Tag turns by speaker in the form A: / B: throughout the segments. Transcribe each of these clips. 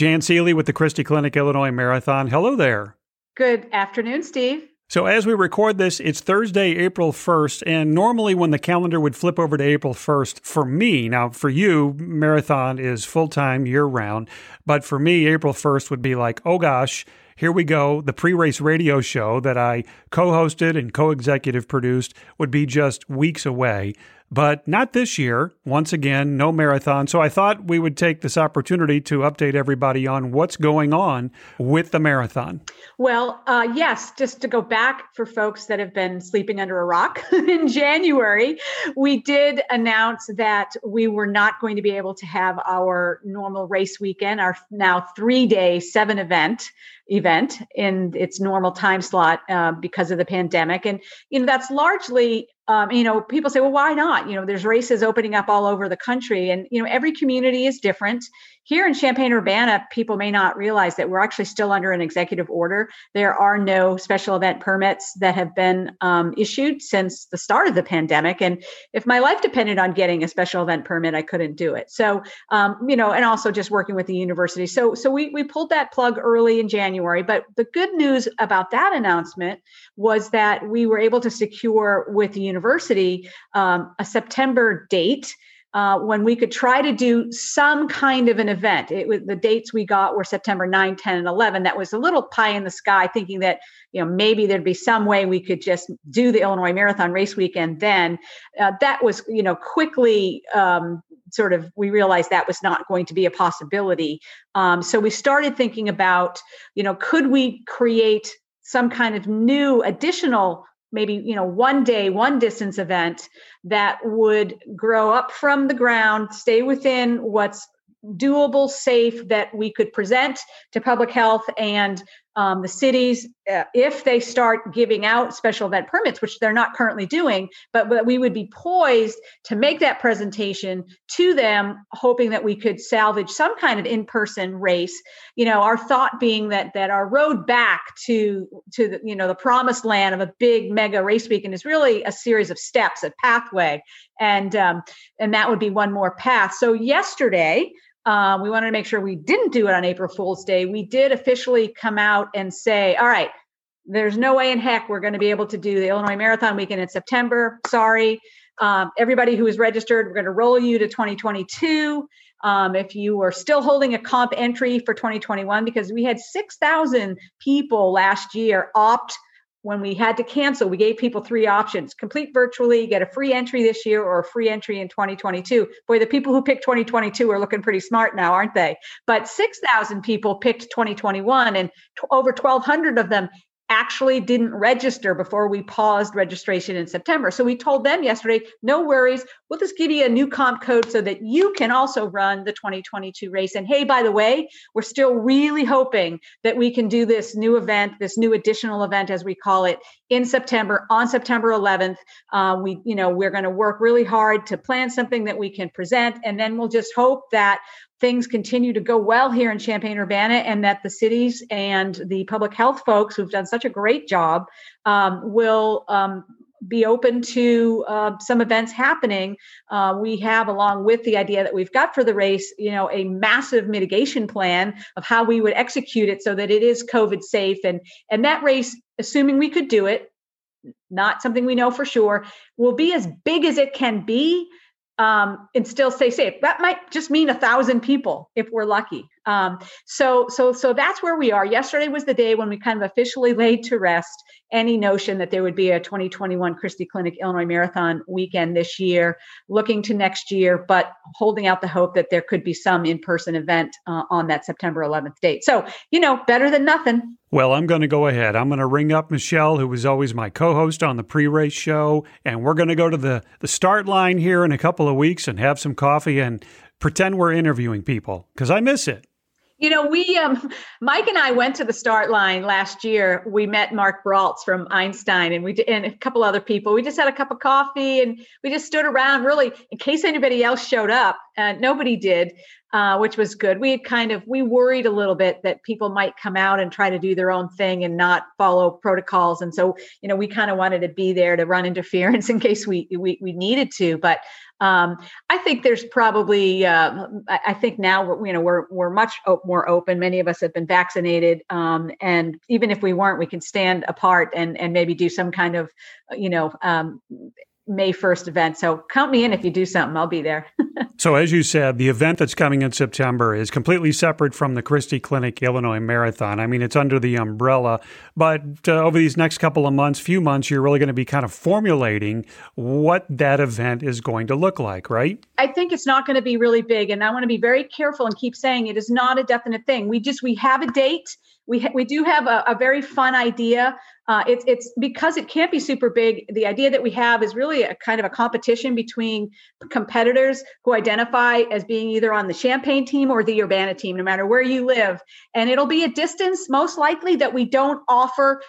A: Jan Seeley with the Christie Clinic Illinois Marathon. Hello there.
B: Good afternoon, Steve.
A: So, as we record this, it's Thursday, April 1st, and normally when the calendar would flip over to April 1st, for me, now for you, marathon is full time year round, but for me, April 1st would be like, oh gosh, here we go. The pre race radio show that I co hosted and co executive produced would be just weeks away but not this year. Once again, no marathon. So I thought we would take this opportunity to update everybody on what's going on with the marathon.
B: Well, uh, yes, just to go back for folks that have been sleeping under a rock in January, we did announce that we were not going to be able to have our normal race weekend, our now three day, seven event event in its normal time slot uh, because of the pandemic. And, you know, that's largely um, you know, people say, well, why not? You know, there's races opening up all over the country, and you know, every community is different. Here in Champaign Urbana, people may not realize that we're actually still under an executive order. There are no special event permits that have been um, issued since the start of the pandemic. And if my life depended on getting a special event permit, I couldn't do it. So, um, you know, and also just working with the university. So, so we we pulled that plug early in January. But the good news about that announcement was that we were able to secure with the university um, a September date uh, when we could try to do some kind of an event. It was the dates we got were September 9, 10, and 11. That was a little pie in the sky, thinking that you know maybe there'd be some way we could just do the Illinois Marathon race weekend. Then uh, that was you know quickly um, sort of we realized that was not going to be a possibility. Um, so we started thinking about you know could we create some kind of new additional maybe you know one day one distance event that would grow up from the ground stay within what's doable safe that we could present to public health and um, the cities uh, if they start giving out special event permits which they're not currently doing but, but we would be poised to make that presentation to them hoping that we could salvage some kind of in-person race. You know our thought being that that our road back to to the you know the promised land of a big mega race weekend is really a series of steps a pathway. And um, and that would be one more path. So yesterday um, we wanted to make sure we didn't do it on April Fool's Day. We did officially come out and say, all right, there's no way in heck we're going to be able to do the Illinois Marathon weekend in September. Sorry. Um, everybody who is registered, we're going to roll you to 2022. Um, if you are still holding a comp entry for 2021, because we had 6,000 people last year opt when we had to cancel, we gave people three options complete virtually, get a free entry this year, or a free entry in 2022. Boy, the people who picked 2022 are looking pretty smart now, aren't they? But 6,000 people picked 2021, and t- over 1,200 of them actually didn't register before we paused registration in September. So we told them yesterday, no worries, we'll just give you a new comp code so that you can also run the 2022 race. And hey, by the way, we're still really hoping that we can do this new event, this new additional event, as we call it, in September on September 11th. Uh, we, you know, we're going to work really hard to plan something that we can present, and then we'll just hope that things continue to go well here in Champaign Urbana and that the cities and the public health folks who've done such a great job um, will um, be open to uh, some events happening. Uh, we have, along with the idea that we've got for the race, you know, a massive mitigation plan of how we would execute it so that it is COVID safe. And and that race, assuming we could do it, not something we know for sure, will be as big as it can be um, and still stay safe. That might just mean a thousand people if we're lucky. Um, so, so, so that's where we are. Yesterday was the day when we kind of officially laid to rest any notion that there would be a 2021 Christie Clinic Illinois Marathon weekend this year. Looking to next year, but holding out the hope that there could be some in-person event uh, on that September 11th date. So, you know, better than nothing.
A: Well, I'm going to go ahead. I'm going to ring up Michelle, who was always my co-host on the pre-race show, and we're going to go to the the start line here in a couple of weeks and have some coffee and pretend we're interviewing people because I miss it.
B: You know, we, um, Mike and I went to the start line last year. We met Mark Braultz from Einstein, and we and a couple other people. We just had a cup of coffee, and we just stood around, really, in case anybody else showed up. Uh, nobody did, uh, which was good. We kind of we worried a little bit that people might come out and try to do their own thing and not follow protocols, and so you know we kind of wanted to be there to run interference in case we we, we needed to. But Um, I think there's probably, uh, I think now we're, you know, we're, we're much more open. Many of us have been vaccinated. Um, and even if we weren't, we can stand apart and, and maybe do some kind of, you know, um, May 1st event. So count me in if you do something, I'll be there.
A: so, as you said, the event that's coming in September is completely separate from the Christie Clinic Illinois Marathon. I mean, it's under the umbrella, but uh, over these next couple of months, few months, you're really going to be kind of formulating what that event is going to look like, right?
B: I think it's not going to be really big. And I want to be very careful and keep saying it is not a definite thing. We just, we have a date we ha- we do have a, a very fun idea. Uh, it's it's because it can't be super big. The idea that we have is really a kind of a competition between competitors who identify as being either on the Champaign team or the Urbana team, no matter where you live. And it'll be a distance most likely that we don't offer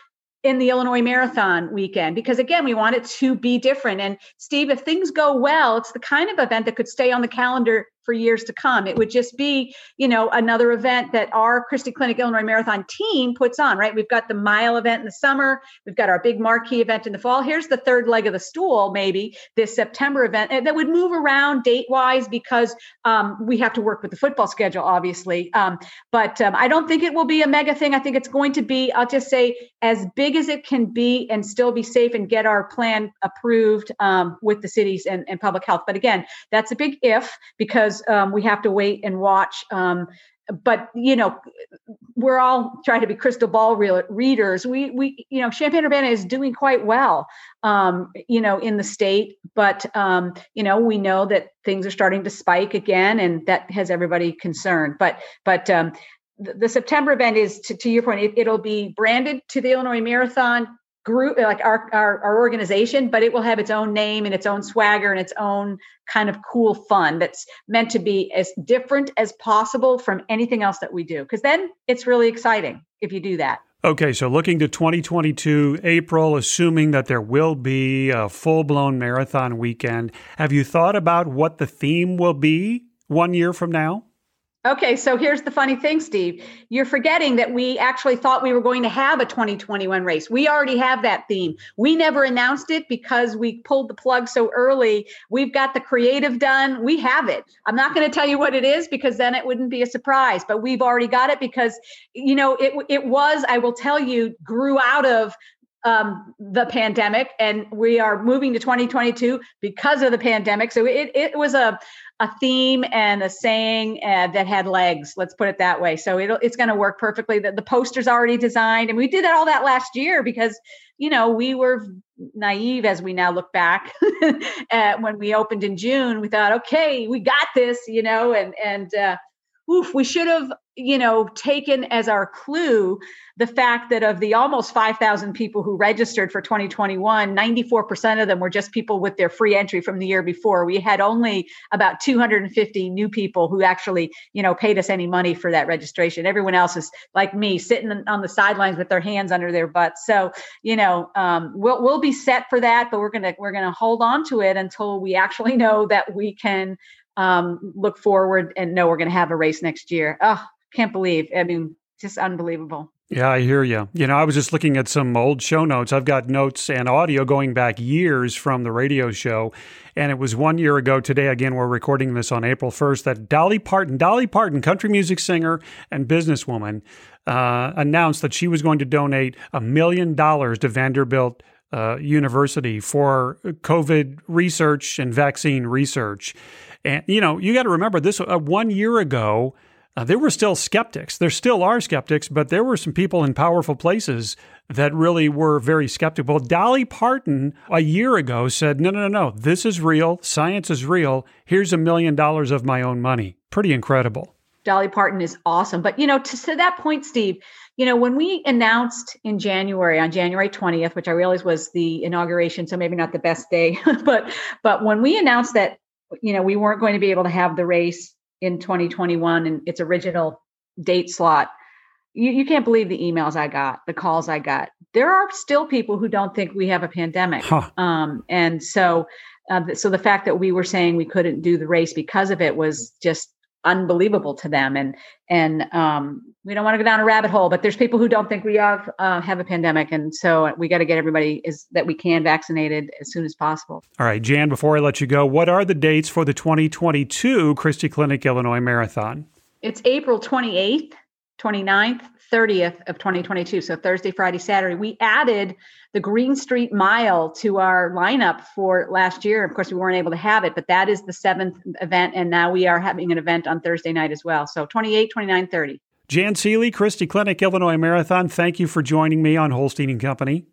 B: in the Illinois Marathon weekend because again we want it to be different and Steve if things go well it's the kind of event that could stay on the calendar for years to come. It would just be, you know, another event that our Christie Clinic Illinois Marathon team puts on, right? We've got the mile event in the summer, we've got our big marquee event in the fall. Here's the third leg of the stool, maybe this September event that would move around date wise because um, we have to work with the football schedule, obviously. Um, but um, I don't think it will be a mega thing. I think it's going to be, I'll just say, as big as it can be and still be safe and get our plan approved um, with the cities and, and public health. But again, that's a big if because um, we have to wait and watch. Um, but you know, we're all trying to be crystal ball re- readers. We we you know, Champaign Urbana is doing quite well, um, you know, in the state. But um, you know, we know that things are starting to spike again, and that has everybody concerned. But but um, the, September event is to, to your point. It, it'll be branded to the Illinois Marathon group like our, our, our organization but it will have its own name and its own swagger and its own kind of cool fun that's meant to be as different as possible from anything else that we do because then it's really exciting if you do that
A: Okay, so looking to 2022 April, assuming that there will be a full blown marathon weekend, have you thought about what the theme will be one year from now?
B: Okay, so here's the funny thing, Steve. You're forgetting that we actually thought we were going to have a 2021 race. We already have that theme. We never announced it because we pulled the plug so early. We've got the creative done. We have it. I'm not going to tell you what it is because then it wouldn't be a surprise, but we've already got it because you know, it it was, I will tell you, grew out of um, the pandemic and we are moving to 2022 because of the pandemic. So it, it was a, a theme and a saying uh, that had legs. Let's put it that way. So it'll, it's going to work perfectly. The, the poster's already designed, and we did all that last year because you know we were naive as we now look back. when we opened in June, we thought, okay, we got this, you know, and and uh, oof, we should have you know, taken as our clue the fact that of the almost 5,000 people who registered for 2021, 94% of them were just people with their free entry from the year before. We had only about 250 new people who actually, you know, paid us any money for that registration. Everyone else is like me, sitting on the sidelines with their hands under their butts. So, you know, um, we'll we'll be set for that, but we're gonna we're gonna hold on to it until we actually know that we can um, look forward and know we're going to have a race next year. Oh, can't believe. I mean, just unbelievable.
A: Yeah, I hear you. You know, I was just looking at some old show notes. I've got notes and audio going back years from the radio show. And it was one year ago today. Again, we're recording this on April 1st that Dolly Parton, Dolly Parton, country music singer and businesswoman, uh, announced that she was going to donate a million dollars to Vanderbilt uh, University for COVID research and vaccine research. And, you know, you got to remember this uh, one year ago, uh, there were still skeptics. There still are skeptics, but there were some people in powerful places that really were very skeptical. Dolly Parton a year ago said, No, no, no, no, this is real. Science is real. Here's a million dollars of my own money. Pretty incredible.
B: Dolly Parton is awesome. But, you know, to, to that point, Steve, you know, when we announced in January, on January 20th, which I realized was the inauguration, so maybe not the best day, but but when we announced that, you know, we weren't going to be able to have the race in 2021 and its original date slot. You, you can't believe the emails I got, the calls I got. There are still people who don't think we have a pandemic. Huh. Um, and so, uh, so the fact that we were saying we couldn't do the race because of it was just unbelievable to them. And and um, we don't want to go down a rabbit hole but there's people who don't think we have uh, have a pandemic. And so we got to get everybody is that we can vaccinated as soon as possible.
A: All right jan before i let you go what are the dates for the 2022 christie clinic illinois marathon?
B: It's april 28th 29th 30th of 2022 so thursday friday saturday. We added the green street mile to our lineup for last year. Of course we weren't able to have it but that is the seventh event and now we are having an event on thursday night as well. So 28 29 30
A: jan seeley christie clinic illinois marathon thank you for joining me on holstein and company